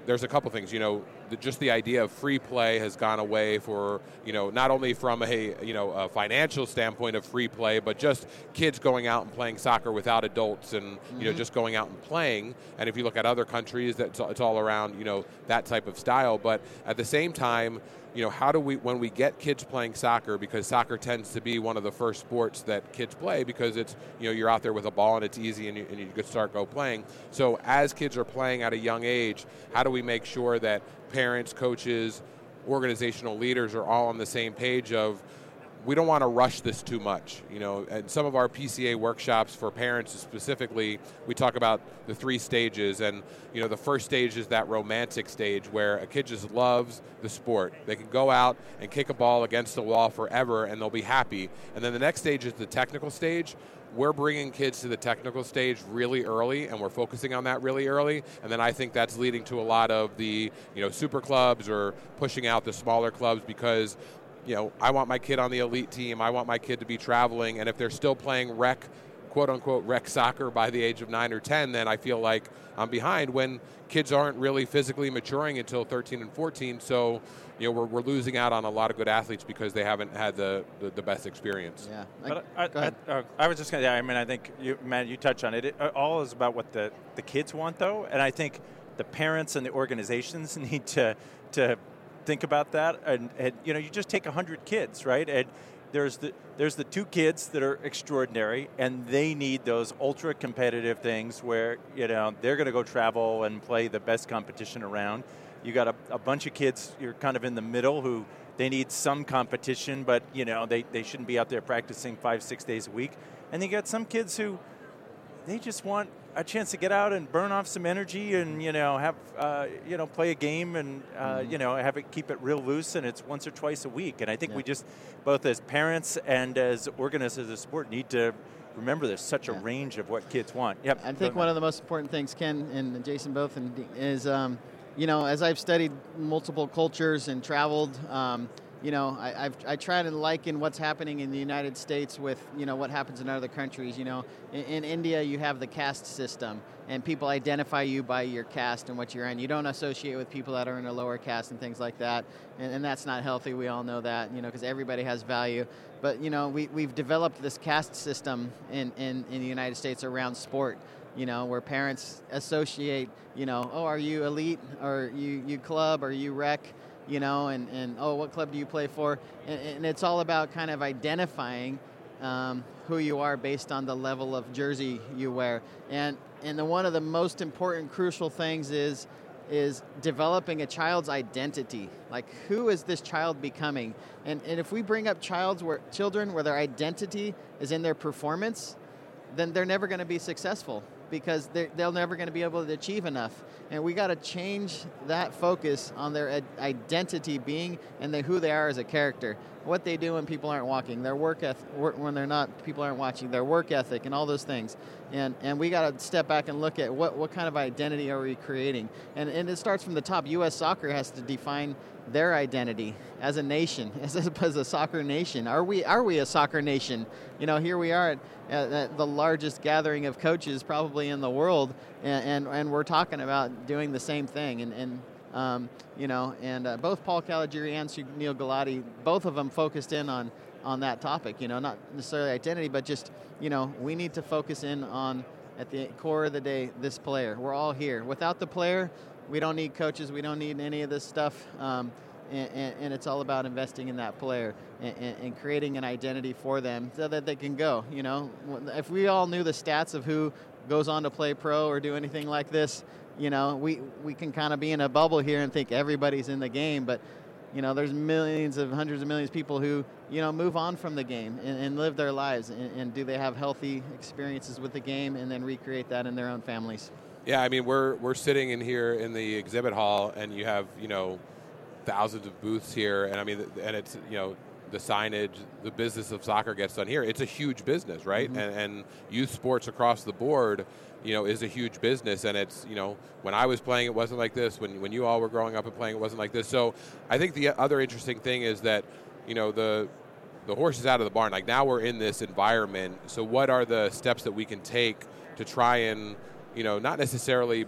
there's a couple things. You know, the, just the idea of free play has gone away for you know not only from a you know a financial standpoint of free play, but just kids going out and playing soccer without adults and mm-hmm. you know mm-hmm. just going out and playing. And if you look at other countries, that's it's all around you know that type of style. But at the same time you know, how do we, when we get kids playing soccer, because soccer tends to be one of the first sports that kids play because it's, you know, you're out there with a ball and it's easy and you, and you could start go playing. So as kids are playing at a young age, how do we make sure that parents, coaches, organizational leaders are all on the same page of, we don't want to rush this too much. You know, and some of our PCA workshops for parents specifically, we talk about the three stages, and you know, the first stage is that romantic stage where a kid just loves the sport. They can go out and kick a ball against the wall forever, and they'll be happy. And then the next stage is the technical stage. We're bringing kids to the technical stage really early, and we're focusing on that really early. And then I think that's leading to a lot of the you know super clubs or pushing out the smaller clubs because you know, I want my kid on the elite team. I want my kid to be traveling. And if they're still playing rec, quote unquote, rec soccer by the age of nine or 10, then I feel like I'm behind when kids aren't really physically maturing until 13 and 14. So, you know, we're, we're losing out on a lot of good athletes because they haven't had the, the, the best experience. Yeah. But I, I, uh, I, was just going to, I mean, I think, you, Matt, you touch on it. It all is about what the, the kids want, though. And I think the parents and the organizations need to, to think about that. And, and you know, you just take 100 kids, right? And there's the there's the two kids that are extraordinary, and they need those ultra competitive things where you know they're going to go travel and play the best competition around. You got a, a bunch of kids you're kind of in the middle who they need some competition, but you know they, they shouldn't be out there practicing five six days a week. And you got some kids who they just want a chance to get out and burn off some energy and you know have uh, you know play a game and uh, mm-hmm. you know have it keep it real loose and it's once or twice a week and I think yeah. we just both as parents and as organizers of the sport need to remember there's such yeah. a range of what kids want. Yep. I think one of the most important things Ken and Jason both and is um, you know as I've studied multiple cultures and traveled. Um, you know, I, I've, I try to liken what's happening in the United States with, you know, what happens in other countries. You know, in, in, India, you have the caste system, and people identify you by your caste and what you're in. You don't associate with people that are in a lower caste and things like that, and, and that's not healthy. We all know that, you know, because everybody has value. But, you know, we, we've developed this caste system in, in, in the United States around sport you know, where parents associate, you know, oh, are you elite, or you, you club, or you rec, you know, and, and oh, what club do you play for? And, and it's all about kind of identifying um, who you are based on the level of jersey you wear. And and the, one of the most important, crucial things is is developing a child's identity. Like, who is this child becoming? And, and if we bring up child's where, children where their identity is in their performance, then they're never going to be successful because they're, they're never going to be able to achieve enough. And we got to change that focus on their identity being and the, who they are as a character. What they do when people aren't walking, their work ethic, when they're not, people aren't watching, their work ethic, and all those things. and and we got to step back and look at what what kind of identity are we creating, and and it starts from the top. U.S. Soccer has to define their identity as a nation, as a, as a soccer nation. Are we are we a soccer nation? You know, here we are at, at the largest gathering of coaches probably in the world, and, and, and we're talking about doing the same thing. And, and um, you know, and uh, both Paul Caligiuri and Sunil Gulati, both of them focused in on on that topic. You know, not necessarily identity, but just you know, we need to focus in on at the core of the day this player. We're all here. Without the player, we don't need coaches. We don't need any of this stuff. Um, and, and, and, it's all about investing in that player and, and, creating an identity for them so that they can go. You know, if we all knew the stats of who goes on to play pro or do anything like this, you know, we, we can kind of be in a bubble here and think everybody's in the game, but you know, there's millions of hundreds of millions of people who, you know, move on from the game and, and live their lives. And, and, do they have healthy experiences with the game and then recreate that in their own families? Yeah, I mean, we're, we're sitting in here in the exhibit hall and you have, you know, thousands of booths here. And I mean, and it's, you know, the signage, the business of soccer gets done here. It's a huge business, right? Mm-hmm. And, and youth sports across the board, you know, is a huge business. And it's, you know, when I was playing, it wasn't like this. When, when you all were growing up and playing, it wasn't like this. So I think the other interesting thing is that, you know, the, the horse is out of the barn. Like now we're in this environment. So what are the steps that we can take to try and, you know, not necessarily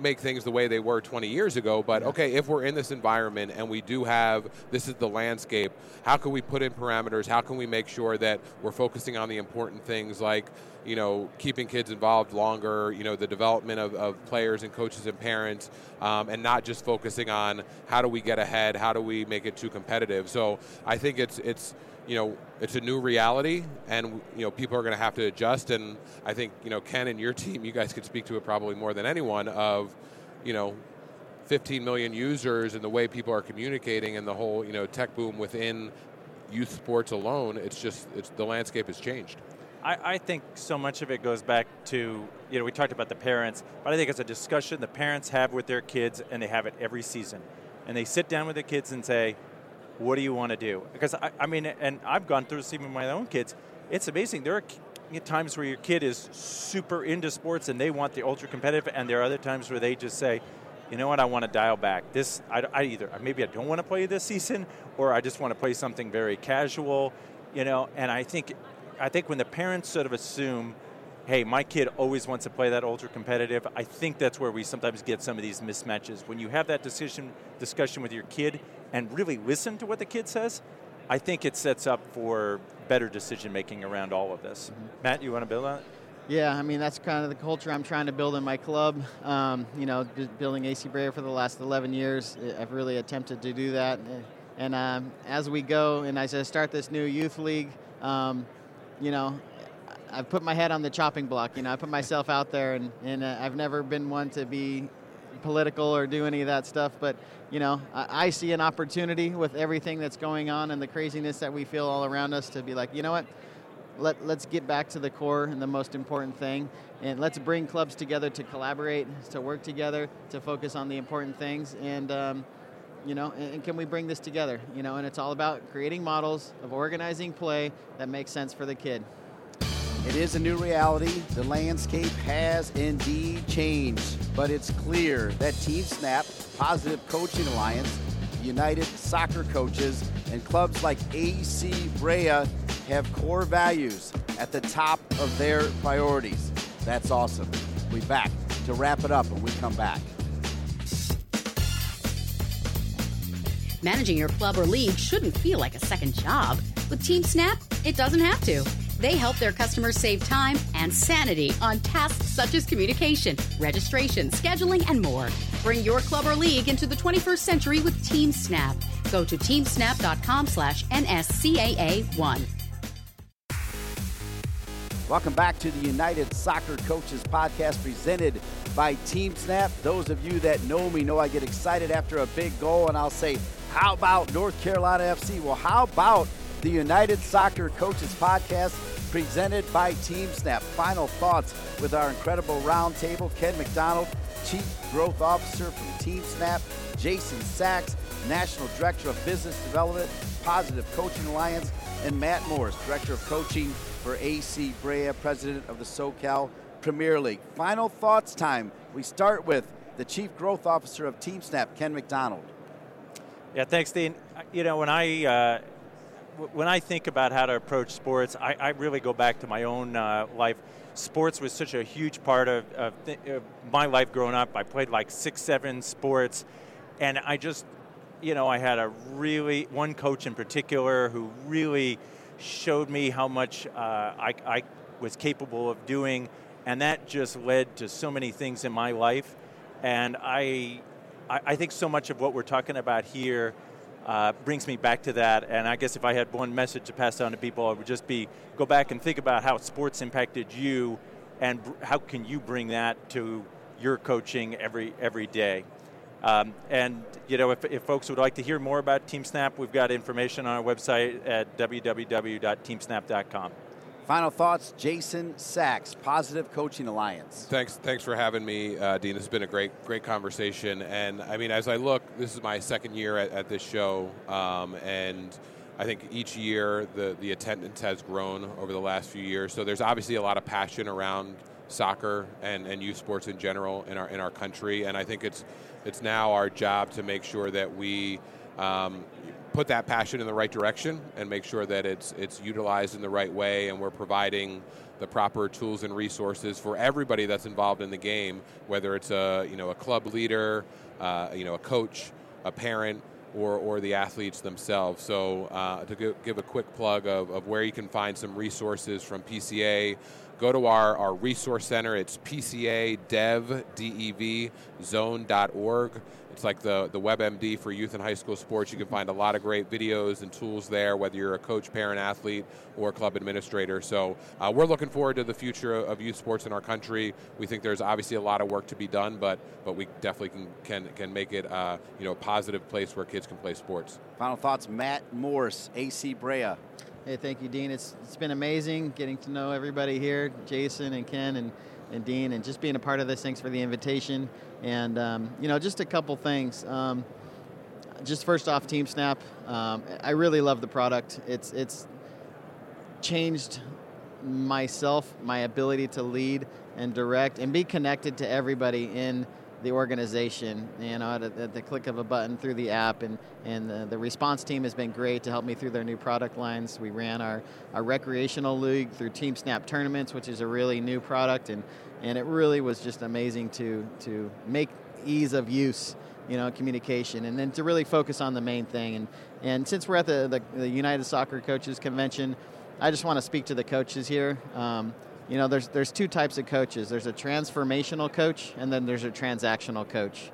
make things the way they were 20 years ago, but yeah. okay, if we're in this environment and we do have this is the landscape, how can we put in parameters? How can we make sure that we're focusing on the important things like you know, keeping kids involved longer, you know, the development of, of players and coaches and parents, um, and not just focusing on how do we get ahead, how do we make it too competitive. So I think it's it's you know it's a new reality, and you know people are going to have to adjust. And I think you know Ken and your team, you guys could speak to it probably more than anyone. Of you know 15 million users and the way people are communicating and the whole you know tech boom within youth sports alone it's just it's the landscape has changed I, I, think so much of it goes back to, you know, we talked about the parents, but I think it's a discussion the parents have with their kids, and they have it every season. And they sit down with the kids and say, what do you want to do? Because, I, I mean, and I've gone through this even with my own kids. It's amazing. There are times where your kid is super into sports and they want the ultra competitive, and there are other times where they just say, you know what, I want to dial back. This, I, I either, maybe I don't want to play this season, or I just want to play something very casual, you know, and I think I think when the parents sort of assume, hey, my kid always wants to play that ultra competitive, I think that's where we sometimes get some of these mismatches. When you have that decision discussion with your kid and really listen to what the kid says, I think it sets up for better decision making around all of this. Mm-hmm. Matt, you want to build on it? Yeah, I mean that's kind of the culture I'm trying to build in my club. Um, you know, building AC Brea for the last 11 years, I've really attempted to do that. And um, as we go, and as I start this new youth league, um, you know, I've put my head on the chopping block. You know, I put myself out there, and, and uh, I've never been one to be political or do any of that stuff. But you know, I, I, see an opportunity with everything that's going on and the craziness that we feel all around us to be like, you know what? Let, let's get back to the core and the most important thing, and let's bring clubs together to collaborate, to work together, to focus on the important things, and um, you know, and, and, can we bring this together? You know, and it's all about creating models of organizing play that makes sense for the kid. It is a new reality. The landscape has indeed changed, but it's clear that Team Snap, Positive Coaching Alliance, United Soccer Coaches, and clubs like AC Brea have core values at the top of their priorities. That's awesome. We'll be back to wrap it up when we come back. Managing your club or league shouldn't feel like a second job. With Team Snap, it doesn't have to. They help their customers save time and sanity on tasks such as communication, registration, scheduling, and more. Bring your club or league into the 21st century with Team Snap. Go to teamsnap.com slash NSCAA1. Welcome back to the United Soccer Coaches Podcast presented by Team Snap. Those of you that know me know I get excited after a big goal and I'll say, how about North Carolina FC? Well, how about the United Soccer Coaches Podcast presented by Team Snap? Final thoughts with our incredible roundtable Ken McDonald, Chief Growth Officer from Team Snap, Jason Sachs, National Director of Business Development, Positive Coaching Alliance, and Matt Morris, Director of Coaching for AC Brea, president of the SoCal Premier League. Final thoughts time. We start with the Chief Growth Officer of Team Snap, Ken McDonald. Yeah, thanks, Dean. You know, when I uh, when I think about how to approach sports, I, I really go back to my own uh, life. Sports was such a huge part of, of, th- of, my life growing up. I played like six, seven sports, and I just, you know, I had a really one coach in particular who really showed me how much uh, I, I was capable of doing, and that just led to so many things in my life. And I, I think so much of what we're talking about here uh, brings me back to that. And I guess if I had one message to pass on to people, it would just be go back and think about how sports impacted you, and how can you bring that to your coaching every every day. Um, and you know, if, if, folks would like to hear more about TeamSnap, we've got information on our website at www.teamsnap.com. Final thoughts, Jason Sachs, Positive Coaching Alliance. Thanks, thanks for having me, uh, Dean. This has been a great, great conversation. And I mean, as I look, this is my second year at, at this show, um, and I think each year the the attendance has grown over the last few years. So there's obviously a lot of passion around soccer and, and youth sports in general in our in our country. And I think it's it's now our job to make sure that we um, put that passion in the right direction and make sure that it's it's utilized in the right way and we're providing the proper tools and resources for everybody that's involved in the game, whether it's a you know a club leader, uh, you know a coach, a parent, or, or the athletes themselves. So uh, to give a quick plug of, of where you can find some resources from PCA, go to our, our resource center. It's pcadev, zone.org. It's like the, the WebMD for youth and high school sports. You can find a lot of great videos and tools there, whether you're a coach, parent, athlete, or club administrator. So uh, we're looking forward to the future of youth sports in our country. We think there's obviously a lot of work to be done, but but we definitely can can, can make it uh, you know a positive place where kids can play sports. Final thoughts, Matt Morris, AC Brea. Hey, thank you, Dean. It's it's been amazing getting to know everybody here, Jason and Ken and and Dean, and just being a part of this. Thanks for the invitation. And um, you know, just a couple things. Um, just first off, Team Snap. Um, I really love the product. It's it's changed myself, my ability to lead and direct and be connected to everybody in the organization, you know, at, at, the click of a button through the app. And, and the, the, response team has been great to help me through their new product lines. We ran our, our recreational league through Team Snap tournaments, which is a really new product. And, and it really was just amazing to, to make ease of use you know, communication, and then to really focus on the main thing. And, and since we're at the, the, the United Soccer Coaches Convention, I just want to speak to the coaches here. Um, you know, there's there's two types of coaches. There's a transformational coach, and then there's a transactional coach.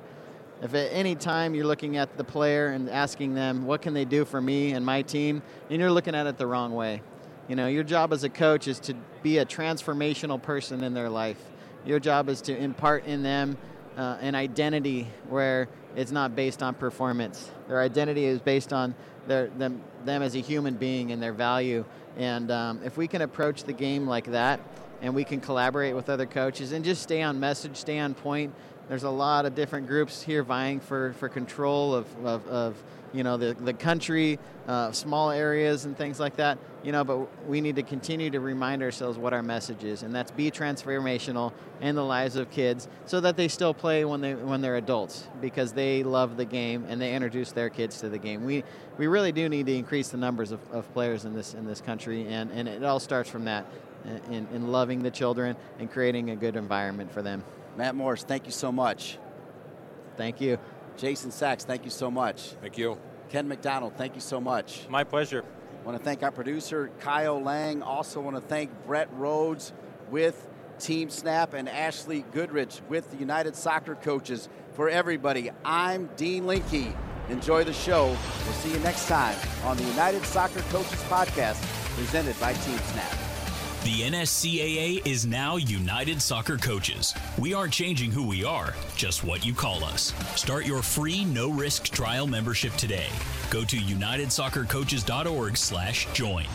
If at any time you're looking at the player and asking them, what can they do for me and my team, and you're looking at it the wrong way. You know, your job as a coach is to be a transformational person in their life. Your job is to impart in them uh, an identity where it's not based on performance. Their identity is based on their, them, them as a human being and their value. And um, if we can approach the game like that, and we can collaborate with other coaches and just stay on message, stay on point. There's a lot of different groups here vying for, for control of, of, of you know the, the country, uh, small areas and things like that. You know, but we need to continue to remind ourselves what our message is, and that's be transformational in the lives of kids, so that they still play when they when they're adults because they love the game and they introduce their kids to the game. We we really do need to increase the numbers of, of players in this in this country, and, and it all starts from that in, in loving the children and creating a good environment for them. Matt Morris, thank you so much. Thank you. Jason Sachs, thank you so much. Thank you. Ken McDonald, thank you so much. My pleasure. I want to thank our producer, Kyle Lang. Also want to thank Brett Rhodes with Team Snap and Ashley Goodrich with the United Soccer Coaches. For everybody, I'm Dean Linke. Enjoy the show. We'll see you next time on the United Soccer Coaches Podcast presented by Team Snap. The NSCAA is now United Soccer Coaches. We aren't changing who we are, just what you call us. Start your free no-risk trial membership today. Go to unitedsoccercoaches.org/join.